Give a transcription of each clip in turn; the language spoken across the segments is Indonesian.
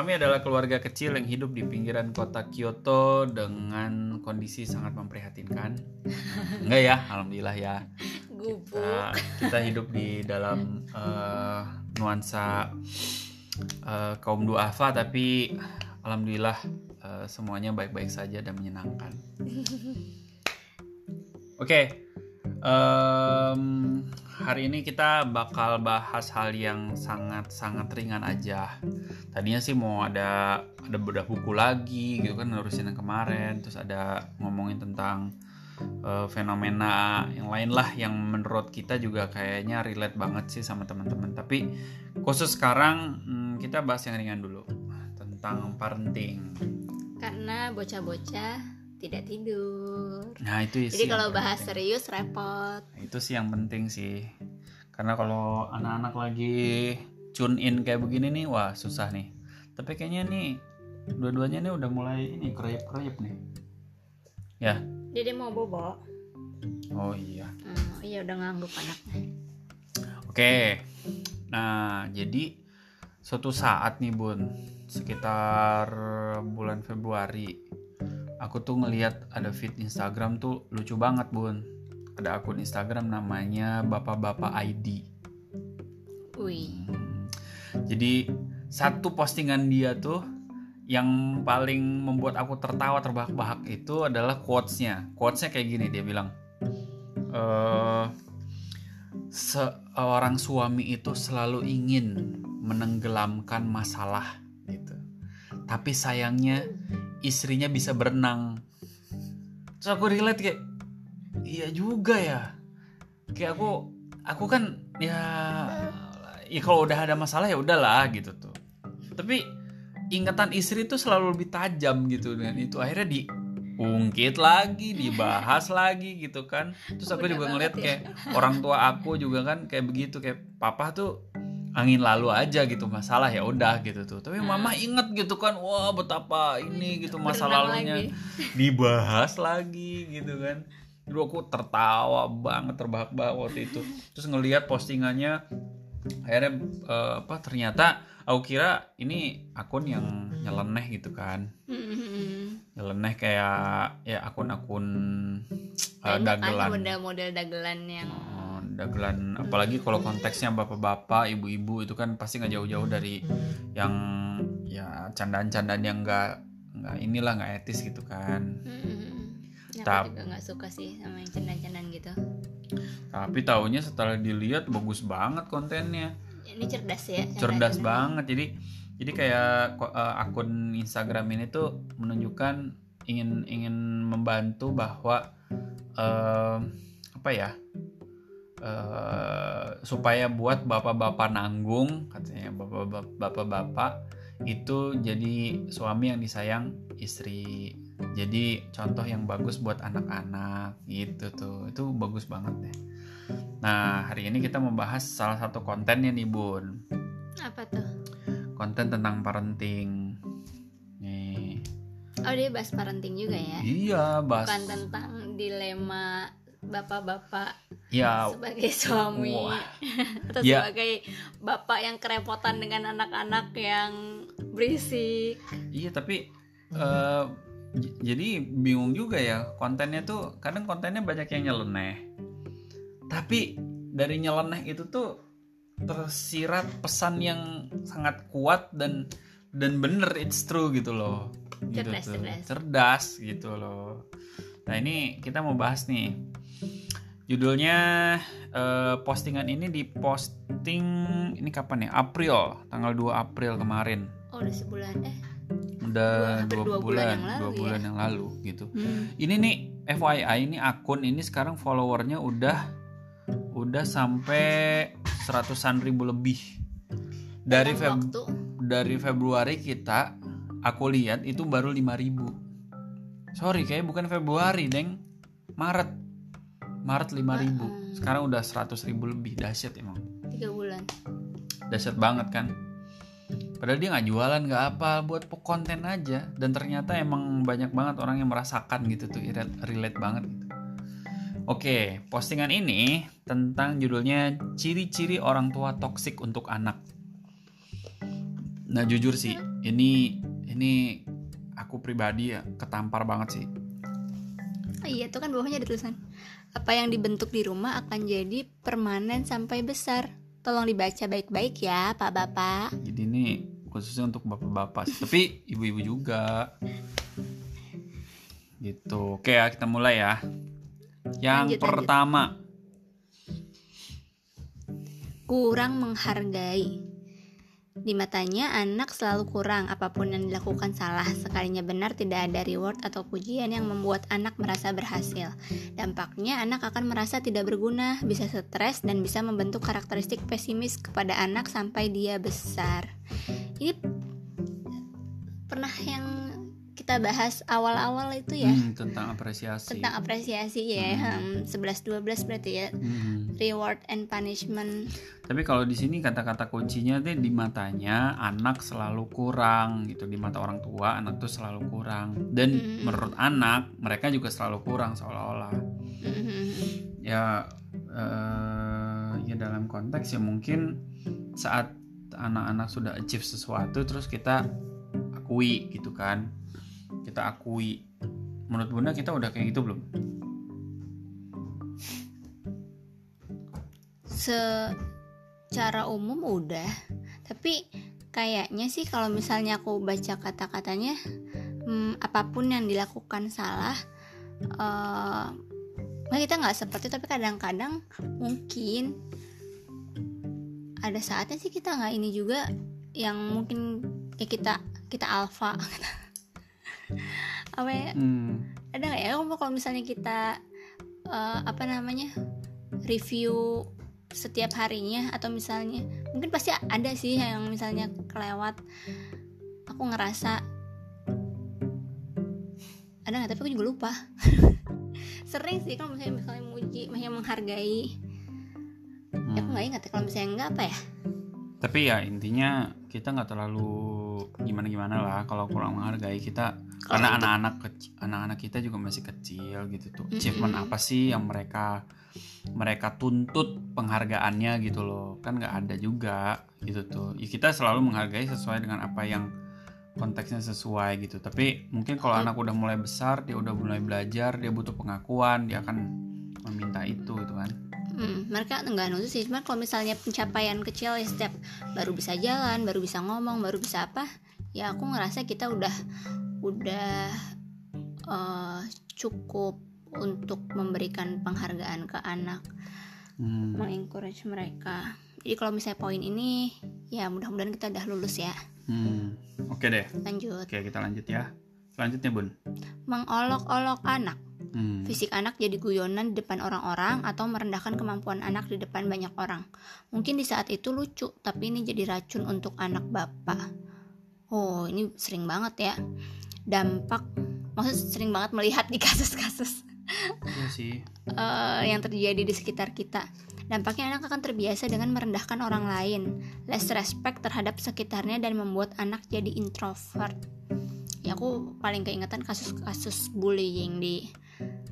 Kami adalah keluarga kecil yang hidup di pinggiran kota Kyoto dengan kondisi sangat memprihatinkan. Enggak ya, alhamdulillah ya. Kita, kita hidup di dalam eh, nuansa eh, kaum duafa tapi alhamdulillah eh, semuanya baik-baik saja dan menyenangkan. Oke, em, hari ini kita bakal bahas hal yang sangat-sangat ringan aja. Tadinya sih mau ada ada bedah buku lagi gitu kan nerusin yang kemarin, terus ada ngomongin tentang eh, fenomena yang lain lah yang menurut kita juga kayaknya relate banget sih sama teman-teman. Tapi khusus sekarang hmm, kita bahas yang ringan dulu tentang parenting. Karena bocah-bocah tidak tidur. Nah itu Jadi sih yang kalau bahas penting. serius repot. Nah, itu sih yang penting sih karena kalau anak-anak lagi tune in kayak begini nih wah susah nih tapi kayaknya nih dua-duanya nih udah mulai ini kerayap-kerayap nih ya Jadi mau bobo. oh iya Hmm, iya udah ngangguk anaknya. oke nah jadi suatu saat nih bun sekitar bulan Februari aku tuh ngeliat ada feed Instagram tuh lucu banget bun ada akun Instagram namanya bapak-bapak ID Wih. Hmm. Jadi satu postingan dia tuh yang paling membuat aku tertawa terbahak-bahak itu adalah quotes-nya. Quotes-nya kayak gini dia bilang, eh seorang suami itu selalu ingin menenggelamkan masalah gitu. Tapi sayangnya istrinya bisa berenang. Terus aku relate kayak, iya juga ya. Kayak aku, aku kan ya ya kalau udah ada masalah ya udahlah gitu tuh tapi ingatan istri tuh selalu lebih tajam gitu dengan itu akhirnya diungkit lagi dibahas lagi gitu kan terus aku Udah juga ngeliat ya. kayak orang tua aku juga kan kayak begitu kayak papa tuh angin lalu aja gitu masalah ya udah gitu tuh. Tapi mama inget gitu kan wah betapa ini gitu masa Berenang lalunya. Lagi. dibahas lagi gitu kan. Dulu aku tertawa banget terbahak-bahak waktu itu. Terus ngelihat postingannya akhirnya eh, apa ternyata aku kira ini akun yang nyeleneh gitu kan. Nyeleneh kayak ya akun-akun kan dagelan. model-model dagelan yang Oh, dagelan. Apalagi kalau konteksnya bapak-bapak ibu-ibu itu kan pasti nggak jauh-jauh dari yang ya candaan-candaan yang nggak nggak inilah nggak etis gitu kan. Ya, Tap- aku juga nggak suka sih sama yang candaan-candaan gitu. tapi taunya setelah dilihat bagus banget kontennya Ini cerdas ya. cerdas candaan-candaan. banget jadi jadi kayak eh, akun Instagram ini tuh menunjukkan ingin ingin membantu bahwa eh, apa ya eh, supaya buat bapak-bapak nanggung katanya bapak-bapak bapak-bapak itu jadi suami yang disayang istri jadi contoh yang bagus buat anak-anak gitu tuh itu bagus banget deh nah hari ini kita membahas salah satu kontennya nih bun Apa tuh? konten tentang parenting nih Oh dia bahas parenting juga ya. iya bahas Bukan tentang dilema bapak-bapak ya sebagai suami Wah. atau Ya. sebagai bapak yang kerepotan dengan anak-anak yang berisik. iya tapi j- jadi bingung juga ya kontennya tuh kadang kontennya banyak yang nyeleneh tapi dari nyeleneh itu tuh tersirat pesan yang sangat kuat dan dan bener it's true gitu loh gitu Cerdas, tuh. cerdas. cerdas gitu loh nah ini kita mau bahas nih judulnya eh, postingan ini diposting ini kapan ya April tanggal 2 April kemarin Oh udah sebulan eh. udah Dua- dua, bulan bulan, yang lalu dua ya. bulan yang lalu gitu Hmm. ini nih FYI ini akun ini sekarang followernya udah udah sampai seratusan ribu lebih. Dari Feb waktu? dari Februari kita aku lihat itu baru 5000 sorry kayak bukan Februari deng Maret. Maret 5000 ribu. Mm-mm. sekarang udah 100 ribu lebih. Dahsyat emang. Tiga bulan. Dahsyat banget kan? Padahal dia nggak jualan nggak apa buat konten aja. Dan ternyata emang banyak banget orang yang merasakan gitu tuh relate, relate banget gitu oke postingan ini tentang judulnya ciri-ciri orang tua toksik untuk anak. Nah jujur sih ini ini aku pribadi ya ketampar banget sih. Oh iya tuh kan bawahnya ada tulisan. Apa yang dibentuk di rumah akan jadi permanen sampai besar. Tolong dibaca baik-baik ya pak bapak. Jadi ini khususnya untuk bapak-bapak sih. tapi ibu-ibu juga. Gitu. Oke ya kita mulai ya yang Lanjut, lanjut. pertama. Kurang menghargai. Di matanya anak selalu kurang. Apa pun yang dilakukan salah sekalinya benar tidak ada reward atau pujian yang membuat anak merasa berhasil. Dampaknya anak akan merasa tidak berguna bisa stres dan bisa membentuk karakteristik pesimis kepada anak sampai dia besar. Ini pernah yang kita bahas awal-awal itu ya hmm, tentang apresiasi tentang apresiasi ya hmm. 11-12 berarti ya Hmm. reward and punishment tapi kalau di sini kata-kata kuncinya tuh di matanya anak selalu kurang gitu di mata orang tua anak tuh selalu kurang dan Hmm. menurut anak mereka juga selalu kurang seolah-olah Mhm. ya eh, ya dalam konteks ya mungkin saat anak-anak sudah achieve sesuatu terus kita akui gitu kan kita akui. Menurut bunda kita udah kayak gitu belum? Secara umum udah tapi kayaknya sih kalau misalnya aku baca kata-katanya hmm, apa pun yang dilakukan salah nah kita nggak seperti tapi kadang-kadang mungkin ada saatnya sih kita nggak ini juga yang mungkin ya kita kita alfa apa ya? Hmm. ada nggak ya? Kamu kalau misalnya kita eh, apa namanya review setiap harinya atau misalnya mungkin pasti ada sih yang misalnya kelewat. Aku ngerasa ada nggak? Tapi aku juga lupa. Sering sih kalau misalnya misalnya muji misalnya menghargai. Ya aku Hmm. nggak ingat ya kalau misalnya enggak apa ya? Tapi ya intinya kita nggak terlalu gimana-gimana lah. Kalau kurang menghargai kita Kalau karena anak-anak kecil anak-anak kita juga masih kecil gitu tuh. Mm-mm. achievement apa sih yang mereka mereka tuntut penghargaannya gitu loh. Kan nggak ada juga gitu tuh. Ya, kita selalu menghargai sesuai dengan apa yang konteksnya sesuai gitu. Tapi mungkin kalau Mm. anak udah mulai besar dia udah mulai belajar dia butuh pengakuan dia akan meminta itu gitu kan Hmm, mereka nggak nuntut sih, cuma kalau misalnya pencapaian kecil ya setiap baru bisa jalan, baru bisa ngomong, baru bisa apa, ya aku ngerasa kita udah udah eh, cukup untuk memberikan penghargaan ke anak, Hmm. mengencourage mereka. Jadi kalau misalnya poin ini, ya mudah-mudahan kita udah lulus ya. Hmm. oke deh Lanjut, oke kita lanjut ya selanjutnya bun mengolok-olok anak. Hmm. Fisik anak jadi guyonan di depan orang-orang atau merendahkan kemampuan anak di depan banyak orang. Mungkin di saat itu lucu, tapi ini jadi racun untuk anak bapak. Oh, ini sering banget ya. Dampak, maksud sering banget melihat di kasus-kasus sih eh, yang terjadi di sekitar kita. Dampaknya anak akan terbiasa dengan merendahkan orang lain, less respect terhadap sekitarnya dan membuat anak jadi introvert. Ya aku paling keingetan kasus-kasus bullying di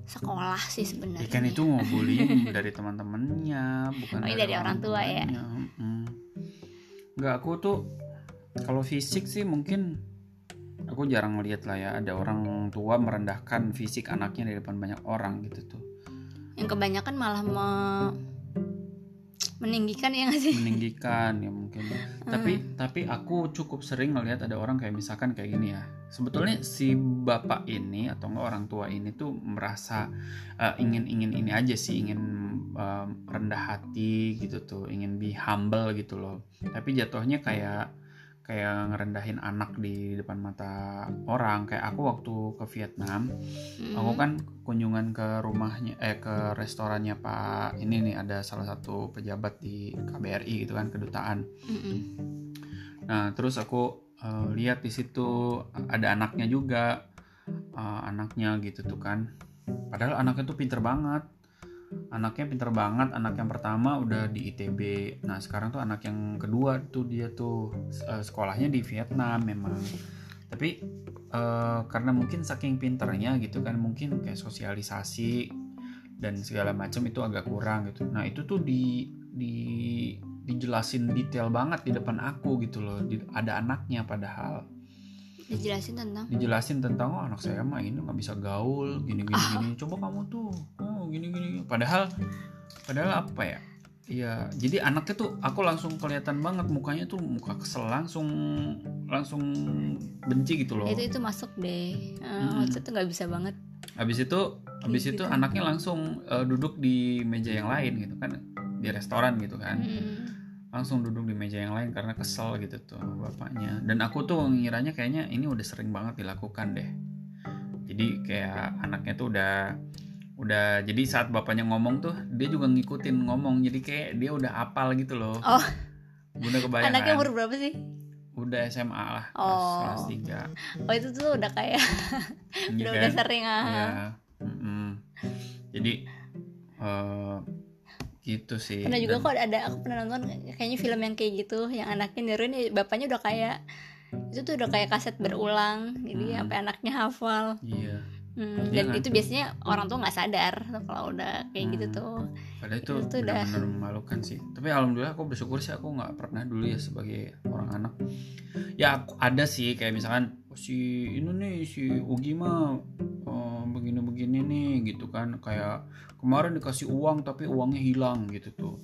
sekolah sih sebenarnya. Ikan itu mau bullying dari teman-temannya, bukan Oh, ini dari orang tua ya? tuanya. Mm. Nggak, aku tuh kalau fisik sih mungkin aku jarang melihat lah ya ada orang tua merendahkan fisik anaknya di depan banyak orang gitu tuh. yang kebanyakan malah me- meninggikan ya nggak sih Meninggikan ya mungkin. Tapi tapi aku cukup sering ngelihat ada orang kayak misalkan kayak gini ya. Sebetulnya si bapak ini atau enggak orang tua ini tuh merasa eh, ingin ingin ini aja sih ingin eh, rendah hati gitu tuh, ingin be humble gitu loh. Tapi jatuhnya kayak kayak ngerendahin anak di depan mata orang. Kayak aku waktu ke Vietnam, aku Hmm. kan kunjungan ke rumahnya eh ke restorannya Pak ini nih ada salah satu pejabat di KBRI gitu kan kedutaan. Mm-mm. Nah, terus aku eh, lihat di situ ada anaknya juga. uh, anaknya gitu tuh kan padahal anaknya tuh pinter banget anaknya pinter banget anak yang pertama udah di ITB nah sekarang tuh anak yang kedua tuh dia tuh uh, sekolahnya di Vietnam memang. Tapi uh, karena mungkin saking pinternya gitu kan mungkin kayak sosialisasi dan segala macam itu agak kurang gitu. Nah itu tuh di di dijelasin detail banget di depan aku gitu loh di, ada anaknya padahal dijelasin tentang dijelasin tentang oh anak saya mah ini nggak bisa gaul gini gini Ah. gini coba kamu tuh oh gini gini padahal padahal apa ya Iya, jadi anaknya tuh aku langsung kelihatan banget mukanya tuh muka kesel langsung langsung benci gitu loh. itu itu masuk deh uh, maksudnya tuh nggak bisa banget Habis itu habis Gitu. itu anaknya langsung eh, duduk di meja yang lain gitu kan di restoran gitu kan. Mm. Langsung duduk di meja yang lain karena kesel gitu tuh bapaknya. Dan aku tuh ngiranya kayaknya ini udah sering banget dilakukan deh. Jadi kayak anaknya tuh udah udah jadi saat bapaknya ngomong tuh dia juga ngikutin ngomong jadi kayak dia udah apal gitu loh. Oh. Udah kebayang anaknya kan? umur berapa sih Udah SMA lah kelas, Oh. kelas 3 oh itu tuh udah kayak Iya udah, kan? udah sering ah Iya. Mm-mm. Jadi eh gitu sih. pernah juga Dan- kok ada aku pernah nonton kayaknya film yang kayak gitu yang anaknya niruin eh, bapaknya udah kayak itu tuh udah kayak kaset berulang jadi Hmm. sampai anaknya hafal Iya. Hmm, Iya dan kan? itu biasanya orang tua nggak sadar tuh kalau udah kayak gitu Hmm. tuh Padahal itu Itu tuh udah- memalukan sih. Tapi alhamdulillah aku bersyukur sih aku nggak pernah dulu ya sebagai orang anak. Ya aku ada sih kayak misalkan "Oh, si ini nih si Ugi mah eh, begini-begini nih gitu kan kayak kemarin dikasih uang tapi uangnya hilang gitu tuh.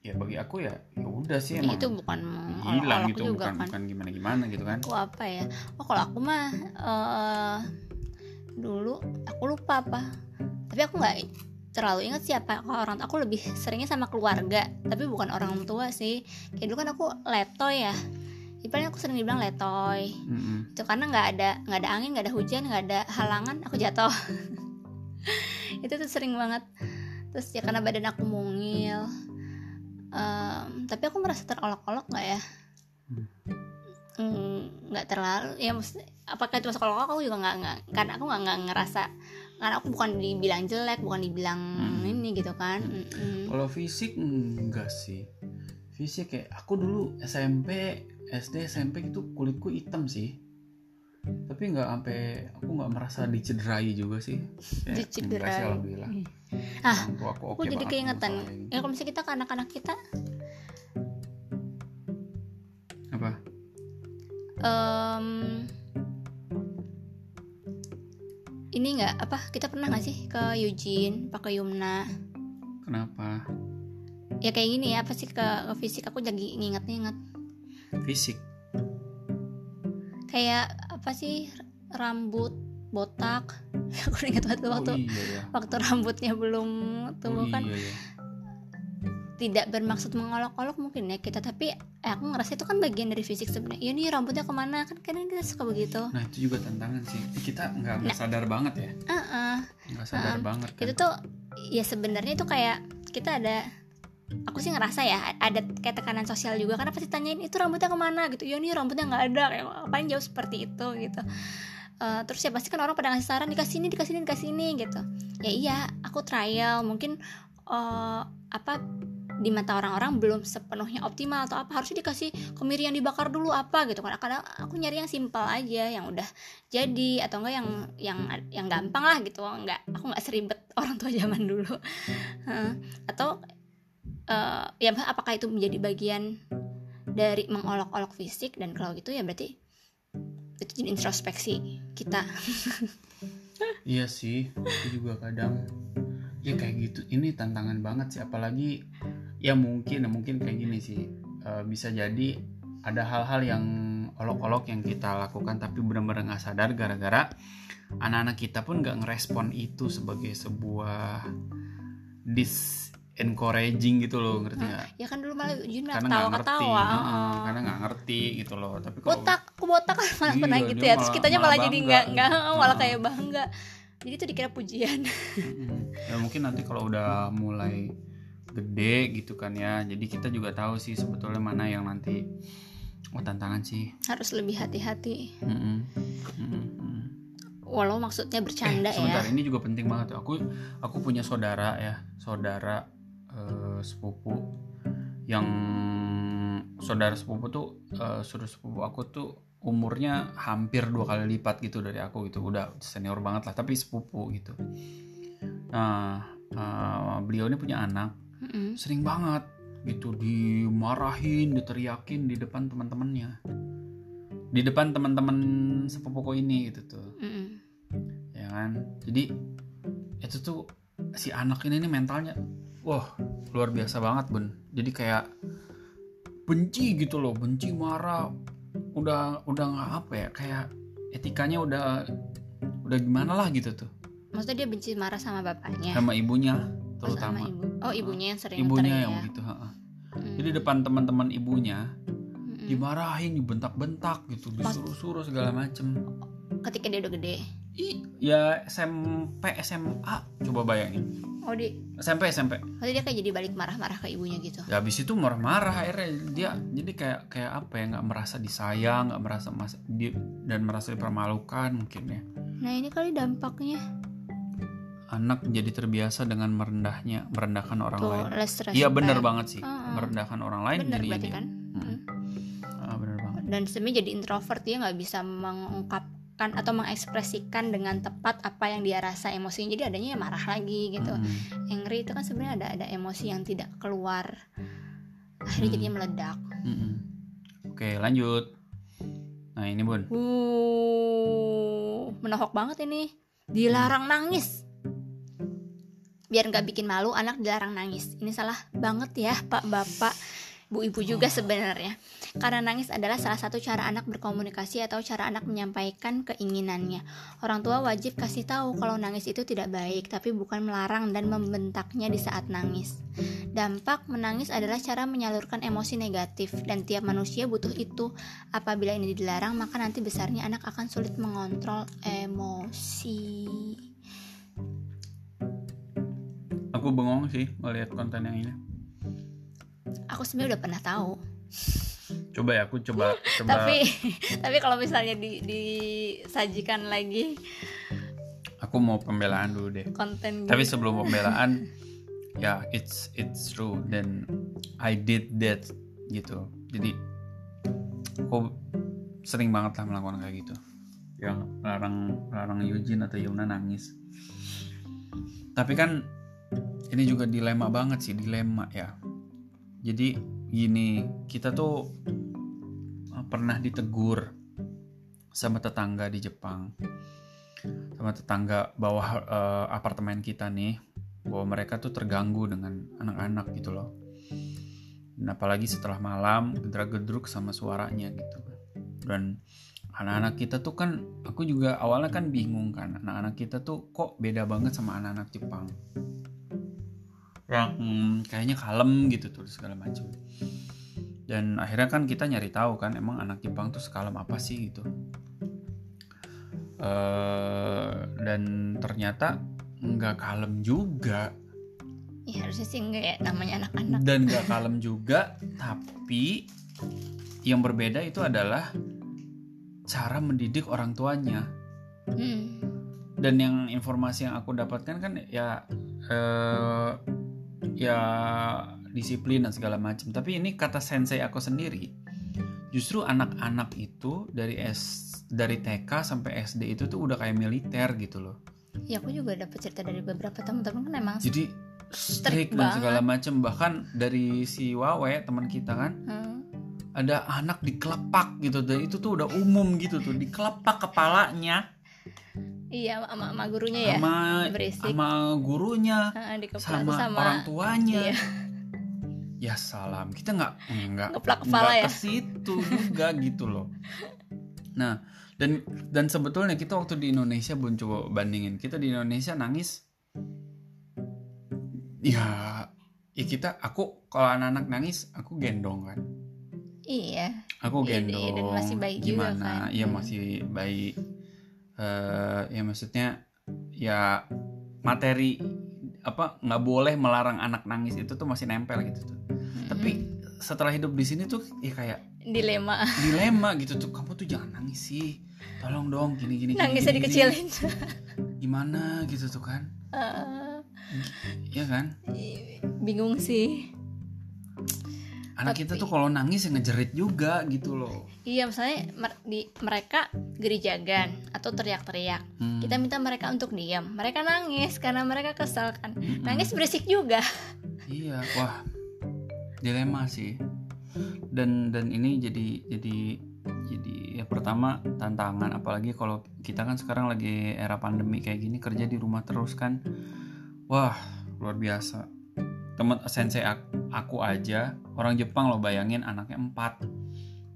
Ya bagi aku ya ya udah sih Ya, emang itu bukan hilang gitu bukan kan bukan gimana-gimana gitu kan. aku apa ya oh kalau aku mah eh dulu aku lupa apa. Tapi aku nggak terlalu ingat siapa orang aku lebih seringnya sama keluarga tapi bukan orang tua sih. Kayak dulu kan aku letoy ya. Jadi paling aku sering dibilang letoy. Mm-mm. itu karena nggak ada nggak ada angin nggak ada hujan nggak ada halangan aku jatuh. Itu tuh sering banget. Terus ya karena badan aku mungil. Em, tapi aku merasa terolok-olok nggak ya Hmm, nggak terlalu ya maksudnya apakah itu masuk aku juga nggak nggak karena aku nggak nggak ngerasa karena aku bukan dibilang jelek bukan dibilang Hmm. ini gitu kan Mm-mm. Kalau fisik enggak sih. Fisik kayak aku dulu SMP, SD, SMP gitu kulitku hitam sih. Tapi nggak sampai aku nggak merasa dicederai juga sih. Kayak, Dicederai. alhamdulillah. Ah, aku aku oke jadi keingetan ya kalau misalnya kita ke anak-anak kita em, ini nggak apa kita pernah nggak sih ke Eugene pakai Yumna Kenapa? ya kayak gini ya apa sih ke, ke fisik aku jadi nginget-nginget Fisik. kayak apa sih rambut botak aku ingat waktu waktu oh iya ya. waktu rambutnya belum tumbuh oh, kan iya ya. Tidak bermaksud mengolok-olok mungkin ya kita tapi eh, aku ngerasa itu kan bagian dari fisik sebenarnya. Ya nih rambutnya ke mana? Kan kadang kita suka begitu. Nah itu juga tantangan sih. Kita nggak nggak sadar banget ya. Heeh. Nggak sadar Um, banget kan. itu tuh ya sebenarnya itu kayak kita ada aku sih ngerasa ya ada kayak tekanan sosial juga. Karena pasti tanyain itu rambutnya ke mana? Gitu. Ya nih rambutnya nggak ada. Kayak paling jauh seperti itu gitu. Eh, terus ya pasti kan orang pada ngasih saran dikasih ini dikasih ini dikasih ini gitu. Ya iya aku trial. Mungkin eh, apa di mata orang-orang belum sepenuhnya optimal atau apa. Harusnya dikasih kemiri yang dibakar dulu apa gitu karena kadang aku nyari yang simpel aja yang udah jadi atau enggak yang yang yang gampang lah gitu. Enggak aku nggak seribet orang tua zaman dulu. Atau eh, ya apakah itu menjadi bagian dari mengolok-olok fisik? Dan kalau gitu ya berarti itu jadi introspeksi kita. Iya sih, aku juga kadang ya kayak gitu. Ini tantangan banget sih, apalagi ya mungkin mungkin kayak gini sih. Eh, bisa jadi ada hal-hal yang olok-olok yang kita lakukan tapi benar-benar nggak sadar gara-gara anak-anak kita pun nggak ngerespon itu sebagai sebuah dis encouraging gitu loh ngerti nggak? ya kan dulu malah Jun malah Karena nggak ngerti, ketawa-ketawa Heeh, heeh. karena nggak ngerti gitu loh. Tapi kalau botak aku botak malah Iya, pernah gitu ya terus malah- kitanya malah malah, jadi nggak nggak gitu. malah Heeh. kayak bangga jadi itu dikira pujian ya mungkin nanti kalau udah mulai gede gitu kan ya. Jadi kita juga tahu sih sebetulnya mana yang nanti oh tantangan sih. Harus lebih hati-hati. Mm-mm. Mm-mm. walau maksudnya bercanda eh, sebentar ya. ini juga penting banget. Aku aku punya saudara ya saudara eh, sepupu yang saudara sepupu tuh eh, saudara sepupu aku tuh umurnya hampir dua kali lipat gitu dari aku gitu. Udah senior banget lah tapi sepupu gitu. Nah eh, beliau ini punya anak Mm-mm. sering banget gitu dimarahin diteriakin di depan teman-temannya. Di depan teman-teman sepupuku ini gitu tuh. Mm-mm. ya kan? Jadi itu tuh si anak ini nih mentalnya wah luar biasa banget bun. Jadi kayak benci gitu loh benci marah. Udah udah nggak apa ya kayak etikanya udah udah gimana lah gitu tuh. Maksudnya dia benci marah sama bapaknya? Sama ibunya Sama terutama ibu. Oh ibunya yang sering ibunya yang ya. begitu ha-ha. Mm. jadi depan teman-teman ibunya Mm-mm. dimarahin dibentak-bentak gitu disuruh-suruh segala macem. Ketika dia udah gede? Ih, ya SMP SMA coba bayangin. Oh di SMP SMP maksudnya dia kayak jadi balik marah-marah ke ibunya gitu? Ya habis itu marah-marah akhirnya. Dia jadi kayak kayak apa ya nggak merasa disayang nggak merasa mas di, dan merasa dipermalukan mungkin ya. Nah ini kali dampaknya anak jadi terbiasa dengan merendahnya merendahkan orang tuh lain. iya bener banget sih. Ah. merendahkan orang lain bener jadi ini. kan? Mm. Ah, bener banget. Dan sebenarnya jadi introvert dia nggak bisa mengungkapkan atau mengekspresikan dengan tepat apa yang dia rasa emosinya. Jadi adanya ya marah lagi gitu. Mm. angry itu kan sebenarnya ada ada emosi yang tidak keluar. Akhirnya Hmm. jadinya meledak. Mm-mm. oke lanjut. Nah ini bun. Uh menohok banget ini. Dilarang nangis biar nggak bikin malu anak dilarang nangis. Ini salah banget ya pak bapak bu ibu juga sebenarnya. Karena nangis adalah salah satu cara anak berkomunikasi atau cara anak menyampaikan keinginannya. Orang tua wajib kasih tahu kalau nangis itu tidak baik tapi bukan melarang dan membentaknya di saat nangis. Dampak menangis adalah cara menyalurkan emosi negatif dan tiap manusia butuh itu. Apabila ini dilarang maka nanti besarnya anak akan sulit mengontrol emosi aku bengong sih melihat konten yang ini. Aku sebenarnya udah pernah tahu. Coba ya aku coba coba. Tapi tapi kalau misalnya di, disajikan lagi. Aku mau pembelaan dulu deh. Konten tapi gitu. sebelum pembelaan ya it's it's true. Dan I did that gitu. Jadi aku sering banget lah melakukan kayak gitu. Yang larang larang Eugene atau Yuna nangis. Tapi kan ini juga dilema banget sih dilema ya. Jadi gini kita tuh eh, pernah ditegur sama tetangga di Jepang. Sama tetangga bawah eh, apartemen kita nih bahwa mereka tuh terganggu dengan anak-anak gitu loh. Dan apalagi setelah malam gedrak-gedruk sama suaranya gitu. Dan anak-anak kita tuh kan aku juga awalnya kan bingung kan anak-anak kita tuh kok beda banget sama anak-anak Jepang yang hmm, kayaknya kalem gitu tuh segala macam dan akhirnya kan kita nyari tahu kan emang anak Jepang tuh sekalem apa sih gitu. Eh dan ternyata nggak kalem juga. Ya harusnya sih enggak ya namanya anak-anak. Dan nggak kalem juga tapi yang berbeda itu adalah cara mendidik orang tuanya. Hmm. dan yang informasi yang aku dapatkan kan ya eh, ya disiplin dan segala macam. Tapi ini kata sensei aku sendiri justru anak-anak itu dari S dari TK sampai SD itu tuh udah kayak militer gitu loh. Ya aku juga dapat cerita dari beberapa teman-teman kan emang jadi strict dan banget. segala macam. Bahkan dari si Wawe teman kita kan hmm. ada anak dikelepak gitu. Dan itu tuh udah umum gitu tuh dikelepak kepalanya iya sama, sama gurunya ya sama sama gurunya sama, sama. orang tuanya. Iya. ya salam. Kita nggak nggak Ngeplak kepala nggak ya? ke situ juga gitu loh. Nah dan dan sebetulnya kita waktu di Indonesia bun coba bandingin. Kita di Indonesia nangis. Ya ya kita aku kalau anak-anak nangis aku gendong kan. Iya. Aku Iya, gendong iya, dan masih juga gimana? kan. iya Hmm. masih bayi eh ya maksudnya ya materi apa nggak boleh melarang anak nangis itu tuh masih nempel gitu tuh. Mm-mm. tapi setelah hidup di sini tuh ya kayak dilema. Dilema gitu tuh kamu tuh jangan nangis sih tolong dong gini gini nangisnya gini, dikecilin. Gini. gimana gitu tuh kan? Eh, Iya kan? Bingung sih anak kita Tapi- tuh kalau nangis ya ngejerit juga gitu loh iya misalnya mer- di mereka gerijagan atau teriak-teriak Hmm. kita minta mereka untuk diam mereka nangis karena mereka kesel kan Mm-mm. nangis berisik juga Iya, wah dilema sih. Dan dan ini jadi jadi jadi ya pertama tantangan apalagi kalau kita kan sekarang lagi era pandemi kayak gini kerja di rumah terus kan. Wah, luar biasa. Temen sensei ak- aku aja orang Jepang loh bayangin anaknya empat.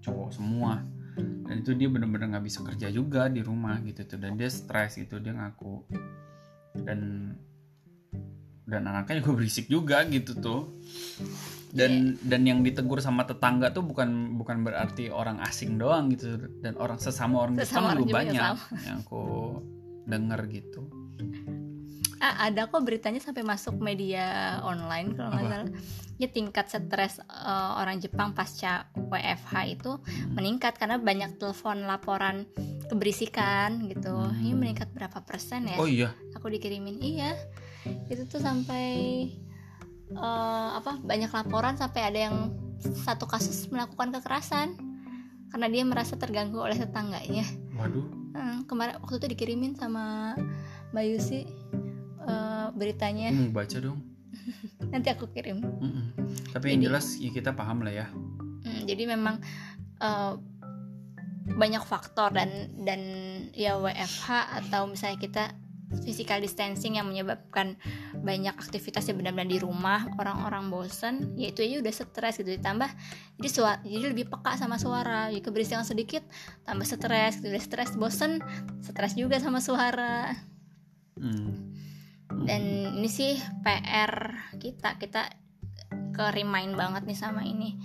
Cowok semua. Dan itu dia bener-bener nggak bisa kerja juga di rumah gitu tuh. Dan dia stres gitu dia ngaku. Dan dan anaknya juga berisik juga gitu tuh. Dan dan yang ditegur sama tetangga tuh bukan bukan berarti orang asing doang gitu. Dan orang sesama orang Sesama Jepang orang juga juga banyak sama. yang aku denger gitu ah, ada kok beritanya sampai masuk media online kalau nggak salah. Ya tingkat stres eh, orang Jepang pasca WFH itu meningkat karena banyak telepon laporan keberisikan gitu. Hmm. ini meningkat berapa persen ya? Oh iya. Aku dikirimin. Iya. Itu tuh sampai eh, apa banyak laporan sampai ada yang satu kasus melakukan kekerasan karena dia merasa terganggu oleh tetangganya. Waduh. Hmm, kemarin waktu itu dikirimin sama Mbak Yusi eh, beritanya. Mau baca dong. Nanti aku kirim. Mm-mm. tapi yang Jadi- jelas ya kita paham lah ya. Hmm, jadi memang eh, banyak faktor dan dan ya WFH atau misalnya kita physical distancing yang menyebabkan banyak aktivitas yang benar-benar di rumah orang-orang bosen ya itu aja udah stres gitu. Ditambah jadi suara jadi lebih peka sama suara. Jadi keberisikan sedikit tambah stres gitu. Udah stres bosen stres juga sama suara. Hmm. Dan ini sih PR kita kita ke remind banget nih sama ini.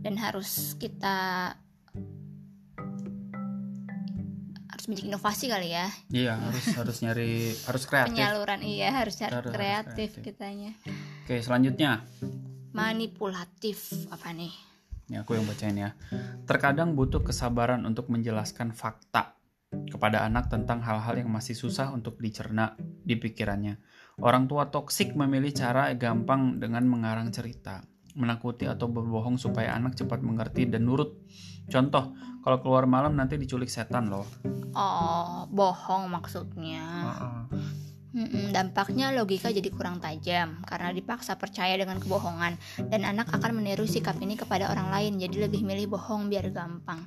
Dan harus kita harus bikin inovasi kali ya. Iya harus harus nyari harus kreatif. Penyaluran iya harus cari Harus- harus kreatif kreatif. kitanya. Oke selanjutnya. Manipulatif apa nih? Ini aku yang bacain ya. Terkadang butuh kesabaran untuk menjelaskan fakta kepada anak tentang hal-hal yang masih susah untuk dicerna di pikirannya. Orang tua toksik memilih cara gampang dengan mengarang cerita, menakuti atau berbohong supaya anak cepat mengerti dan nurut. Contoh, kalau keluar malam nanti diculik setan loh. oh bohong maksudnya Mm-mm, dampaknya logika jadi kurang tajam karena dipaksa percaya dengan kebohongan dan anak akan meniru sikap ini kepada orang lain jadi lebih milih bohong biar gampang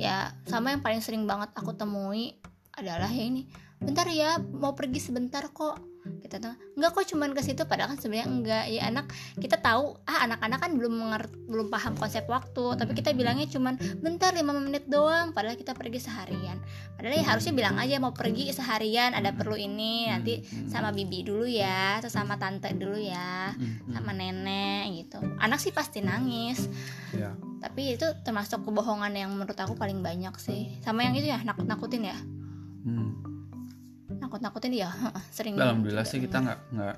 ya sama yang paling sering banget aku temui adalah ya ini bentar ya mau pergi sebentar kok. Kita tuh enggak kok cuman ke situ. Padahal kan sebenarnya enggak. Ya anak kita tahu ah anak-anak kan belum mengerti belum paham konsep waktu. Tapi kita bilangnya cuman bentar 5 menit doang. Padahal kita pergi seharian. Padahal ya harusnya bilang aja mau pergi seharian ada perlu ini. Nanti Hmm, hmm, sama bibi dulu ya atau sama tante dulu ya hmm, hmm. sama nenek gitu. Anak sih pasti nangis. Ya. tapi itu termasuk kebohongan yang menurut aku paling banyak sih. Sama yang itu ya nakut nakutin ya? Hmm. Nakut nakutin ya sering Alhamdulillah sih kita nggak nggak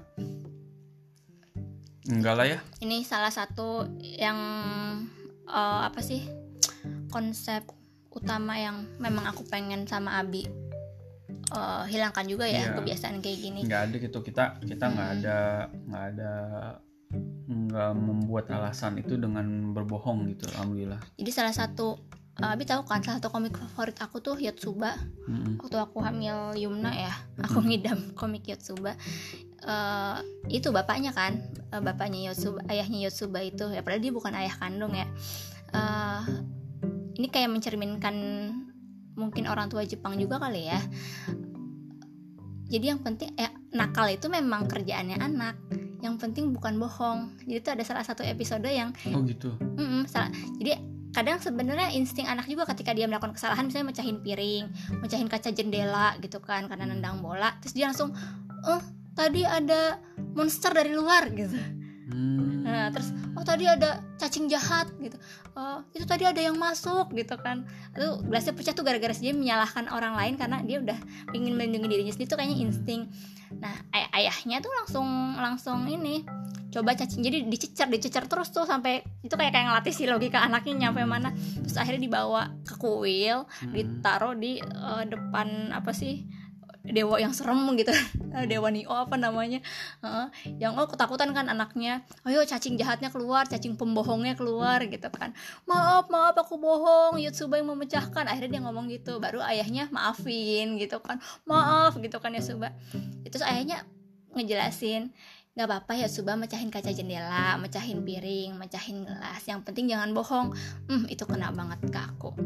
enggak lah ya. ini salah satu yang eh, apa sih konsep utama yang memang aku pengen sama Abi eh, hilangkan juga ya Iya. kebiasaan kayak gini nggak ada gitu kita kita nggak Hmm. ada nggak ada nggak membuat alasan itu dengan berbohong gitu alhamdulillah jadi salah satu eh, Abi tahu kan salah satu komik favorit aku tuh Yotsuba. Mm-mm. waktu aku hamil Yumna ya aku ngidam komik Yotsuba. Eh, itu bapaknya kan Eh, bapaknya Yotsuba ayahnya Yotsuba itu ya padahal dia bukan ayah kandung ya. Eh, ini kayak mencerminkan mungkin orang tua Jepang juga kali ya. Jadi yang penting eh nakal itu memang kerjaannya anak. Yang penting bukan bohong. Jadi itu ada salah satu episode yang oh gitu. Mm-mm, salah. Jadi kadang sebenarnya insting anak juga ketika dia melakukan kesalahan misalnya mecahin piring, mecahin kaca jendela gitu kan karena nendang bola, terus dia langsung, "Oh, tadi ada monster dari luar." gitu. Hmm. Nah, terus oh tadi ada cacing jahat gitu. Oh, itu tadi ada yang masuk gitu kan. Itu gelasnya pecah tuh gara-gara dia menyalahkan orang lain karena dia udah ingin melindungi dirinya sendiri itu kayaknya insting. Nah, ay- ayahnya tuh langsung langsung ini coba cacing. Jadi dicecer dicecer terus tuh sampai itu kayak kayak ngelatih si logika anaknya nyampe mana. Terus akhirnya dibawa ke kuil Mm-mm. ditaruh di eh, depan apa sih dewa yang serem gitu. Dewa nio apa namanya. Heeh. yang oh ketakutan kan anaknya. Ayo cacing jahatnya keluar cacing pembohongnya keluar gitu kan. Maaf maaf aku bohong. Yotsuba yang memecahkan. Akhirnya dia ngomong gitu. Baru ayahnya maafin gitu kan. Maaf gitu kan Yotsuba itu ayahnya ngejelasin nggak apa-apa ya Suba mecahin kaca jendela, mecahin piring, mecahin gelas. Yang penting jangan bohong. Hmm, itu kena banget ke aku.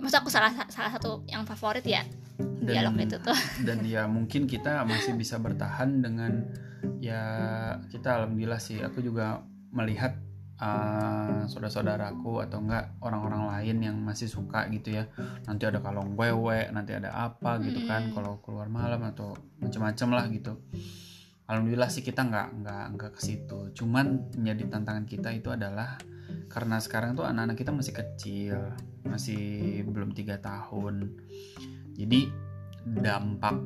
Maksud aku salah salah satu yang favorit ya dialog itu tuh. dan ya mungkin kita masih bisa bertahan dengan ya kita alhamdulillah sih aku juga melihat uh, saudara-saudaraku atau enggak orang-orang lain yang masih suka gitu ya nanti ada kalong wewe nanti ada apa gitu kan kalau keluar malam atau macam-macam lah gitu alhamdulillah sih kita nggak nggak nggak ke situ. Cuman menjadi tantangan kita itu adalah karena sekarang tuh anak-anak kita masih kecil masih belum tiga tahun. Jadi dampak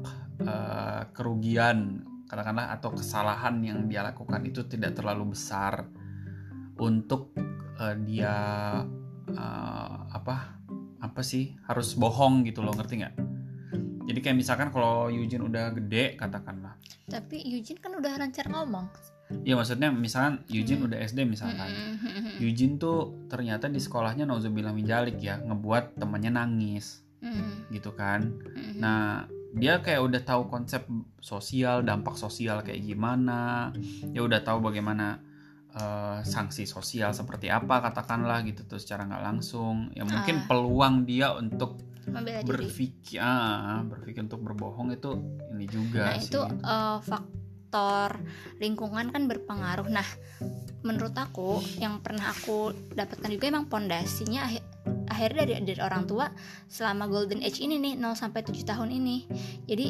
eh, kerugian katakanlah atau kesalahan yang dia lakukan itu tidak terlalu besar untuk eh, dia eh, apa apa sih harus bohong gitu loh ngerti nggak jadi kayak misalkan kalau Eugene udah gede katakanlah Tapi Eugene kan udah lancar ngomong. ya maksudnya misalkan Eugene Hmm. udah SD misalkan Mm-mm. Eugene tuh ternyata di sekolahnya nauzubillah min dzalik ya ngebuat temannya nangis Mm-mm. gitu kan Mm-mm. Nah, dia kayak udah tahu konsep sosial, dampak sosial kayak gimana. Dia udah tahu bagaimana eh, sanksi sosial seperti apa katakanlah gitu tuh secara nggak langsung. Ya mungkin Ah. peluang dia untuk membela diri. berpikir ah, berpikir untuk berbohong itu ini juga Nah, sih. itu eh, faktor lingkungan kan berpengaruh. Nah, menurut aku yang pernah aku dapatkan juga emang pondasinya akhir akhirnya dari dari orang tua selama golden age ini nih 0 sampai 7 tahun ini. Jadi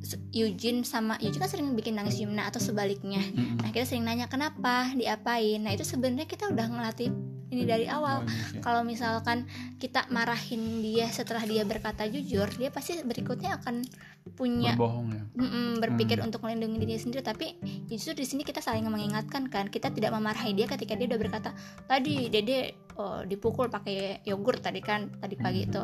se- Eugene sama Eugene kan sering bikin nangis Yumna atau sebaliknya. Nah, kita sering nanya kenapa, diapain. Nah, itu sebenarnya kita udah ngelatih ini dari awal. Oh, iya. Kalau misalkan kita marahin dia setelah dia berkata jujur, dia pasti berikutnya akan punya berbohong ya. mm-mm, berpikir Hmm. untuk melindungi dirinya sendiri. Tapi justru di sini kita saling mengingatkan kan, kita tidak memarahi dia ketika dia udah berkata tadi Dede oh, dipukul pakai yogurt tadi kan tadi pagi itu.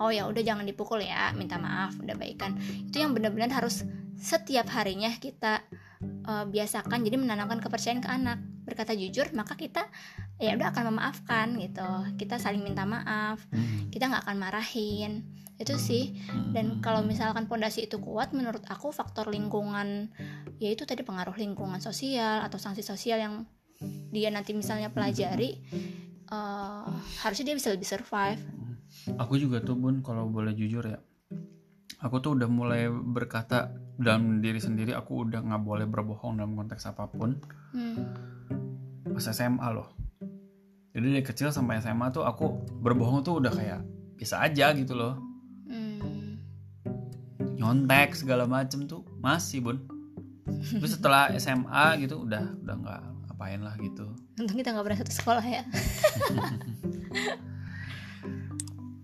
Oh ya udah jangan dipukul ya, minta maaf, udah baikan. Itu yang benar-benar harus setiap harinya kita eh, biasakan. Jadi menanamkan kepercayaan ke anak. Berkata jujur, maka kita ya udah akan memaafkan gitu. Kita saling minta maaf, Mm. kita nggak akan marahin. Itu sih dan kalau misalkan pondasi itu kuat menurut aku faktor lingkungan yaitu tadi pengaruh lingkungan sosial atau sanksi sosial yang dia nanti misalnya pelajari eh, harusnya dia bisa lebih survive Aku juga tuh bun kalau boleh jujur ya. Aku tuh udah mulai berkata dalam diri sendiri aku udah nggak boleh berbohong dalam konteks apa pun. Hmm, pas SMA loh jadi dari kecil sampai SMA tuh aku berbohong tuh udah kayak bisa aja gitu loh. Hmm. nyontek segala macem tuh masih bun. Terus setelah SMA gitu udah udah nggak apain lah gitu. Untung kita nggak pernah satu sekolah ya.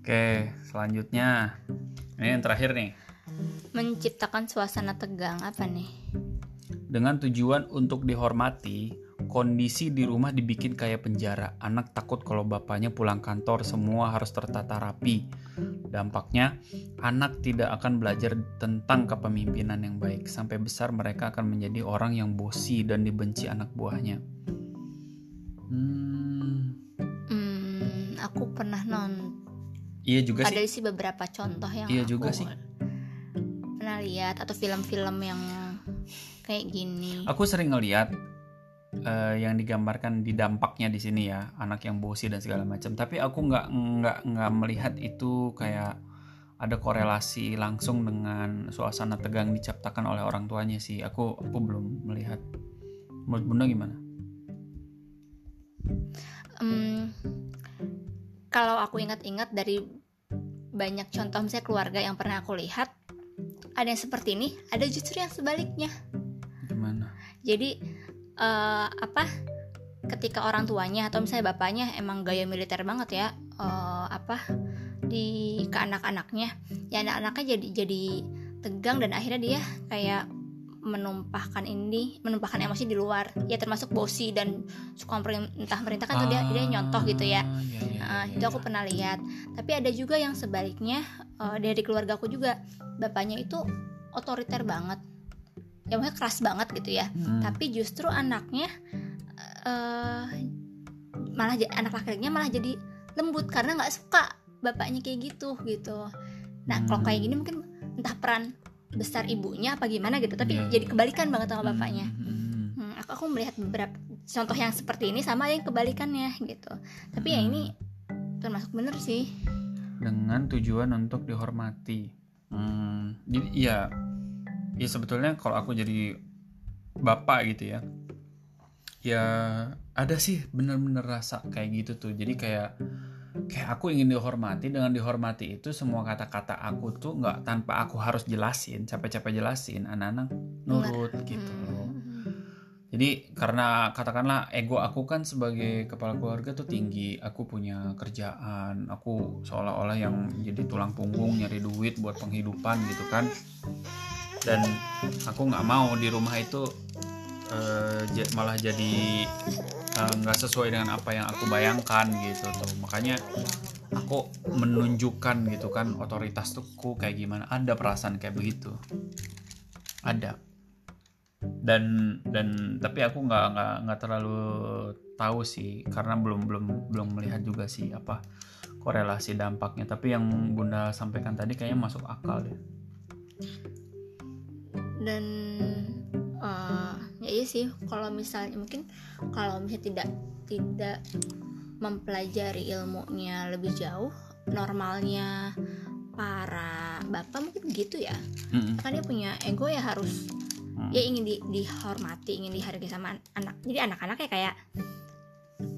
Oke selanjutnya. Ini yang terakhir nih. Menciptakan suasana tegang apa nih? Dengan tujuan untuk dihormati kondisi di rumah dibikin kayak penjara. Anak takut kalau bapaknya pulang kantor semua harus tertata rapi. Dampaknya anak tidak akan belajar tentang kepemimpinan yang baik. Sampai besar mereka akan menjadi orang yang bosi dan dibenci anak buahnya. Hmm, hmm, aku pernah nonton iya juga ada sih. sih beberapa contoh yang Iya aku juga sih. pernah lihat atau film-film yang kayak gini. Aku sering ngeliat eh, yang digambarkan di dampaknya di sini ya anak yang bosi dan segala macam. Tapi aku nggak nggak nggak melihat itu kayak ada korelasi langsung dengan suasana tegang diciptakan oleh orang tuanya sih. Aku aku belum melihat. Menurut bunda gimana? Em, kalau aku ingat-ingat dari banyak contoh misalnya keluarga yang pernah aku lihat ada yang seperti ini ada justru yang sebaliknya. Gimana? Jadi eh, apa ketika orang tuanya atau misalnya bapaknya emang gaya militer banget ya eh, apa di ke anak-anaknya ya anak-anaknya jadi jadi tegang dan akhirnya dia kayak menumpahkan ini menumpahkan emosi di luar. Ya termasuk bosi dan suka entah merintah kan tuh dia dia nyontoh gitu ya. Ah, iya, iya, Nah, iya, itu aku iya. pernah lihat. Tapi ada juga yang sebaliknya eh, dari keluarga aku juga bapaknya itu otoriter banget ya maksudnya keras banget gitu ya Hmm. tapi justru anaknya eh malah anak laki-lakinya malah jadi lembut karena nggak suka bapaknya kayak gitu gitu nah kalau kayak gini mungkin entah peran besar ibunya apa gimana gitu tapi Iya, jadi iya. kebalikan banget sama bapaknya Hmm, hmm, hmm. Hmm, aku aku melihat beberapa contoh yang seperti ini sama yang kebalikannya gitu tapi ya Hmm. ini termasuk bener sih dengan tujuan untuk dihormati. Hmm, jadi ya, ya sebetulnya kalau aku jadi bapak gitu ya, ya ada sih bener-bener rasa kayak gitu tuh. Jadi kayak kayak aku ingin dihormati dengan dihormati itu semua kata-kata aku tuh nggak tanpa aku harus jelasin capek-capek jelasin anak-anak nurut gitu loh. Hmm. Jadi karena katakanlah ego aku kan sebagai kepala keluarga tuh tinggi, aku punya kerjaan, aku seolah-olah yang jadi tulang punggung nyari duit buat penghidupan gitu kan. Dan aku nggak mau di rumah itu ja- malah jadi eh, nggak sesuai dengan apa yang aku bayangkan gitu tuh. Makanya aku menunjukkan gitu kan otoritas tuhku kayak gimana. Ada perasaan kayak begitu. Ada dan dan tapi aku nggak nggak nggak terlalu tahu sih karena belum belum belum melihat juga sih apa korelasi dampaknya tapi yang bunda sampaikan tadi kayaknya masuk akal deh dan eh, ya iya sih kalau misalnya mungkin kalau misalnya tidak tidak mempelajari ilmunya lebih jauh normalnya para bapak mungkin gitu ya Mm-mm. kan dia punya ego ya harus Mm. ya ingin di, dihormati ingin dihargai sama an- anak jadi anak-anaknya kayak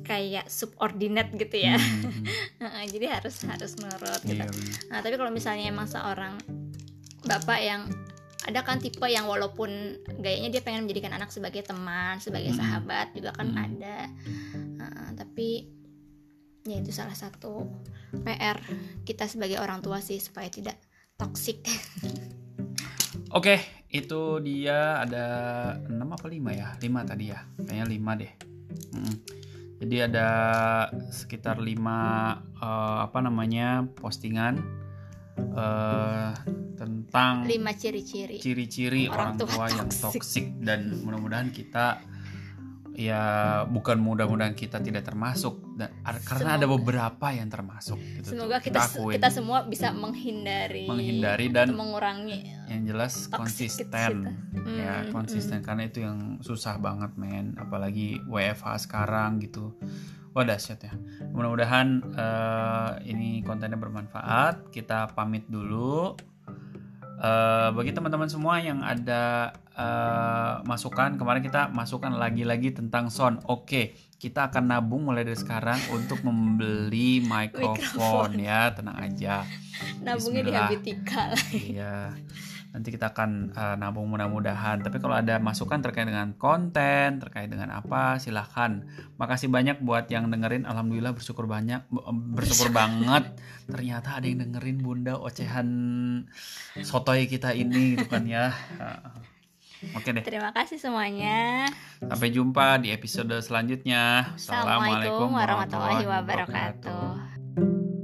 kayak subordinate gitu ya. Heeh, jadi harus harus nurut gitu Iya, bener. Nah, tapi kalau misalnya emang seorang bapak yang ada kan tipe yang walaupun gayanya dia pengen menjadikan anak sebagai teman, sebagai sahabat juga kan ada. Nah, tapi ya itu salah satu PR kita sebagai orang tua sih supaya tidak toksik. Oke, itu dia ada 6 apa 5 ya? 5 tadi ya. Kayaknya 5 deh. Mm. Jadi ada sekitar 5 eh, apa namanya? postingan eh tentang Lima ciri-ciri. ciri-ciri Orang orang tua tua yang toksik. dan mudah-mudahan kita ya bukan mudah-mudahan kita tidak termasuk dan ar- karena ada beberapa yang termasuk gitu tuh. Semoga kita akuin. kita semua bisa menghindari menghindari dan mengurangi yang jelas konsisten kita. ya Mm, konsisten karena itu yang susah banget men apalagi WFH sekarang gitu wah dahsyat ya. Mudah-mudahan eh, ini kontennya bermanfaat. Kita pamit dulu. Eh, bagi teman-teman semua yang ada eh, masukan kemarin kita masukkan lagi-lagi tentang sound. Oke kita akan nabung mulai dari sekarang untuk membeli mikrofon. ya tenang aja. Nabungnya di. Habitika lah. Iya. Nanti kita akan uh, nabung mudah-mudahan. Tapi kalau ada masukan terkait dengan konten, terkait dengan apa, silahkan. Makasih banyak buat yang dengerin. Alhamdulillah bersyukur banyak, bersyukur banget. Ternyata ada yang dengerin Bunda ocehan sotoy kita ini gitu kan ya. Oke deh. Terima kasih semuanya. Sampai jumpa di episode selanjutnya. Assalamualaikum warahmatullahi wabarakatuh.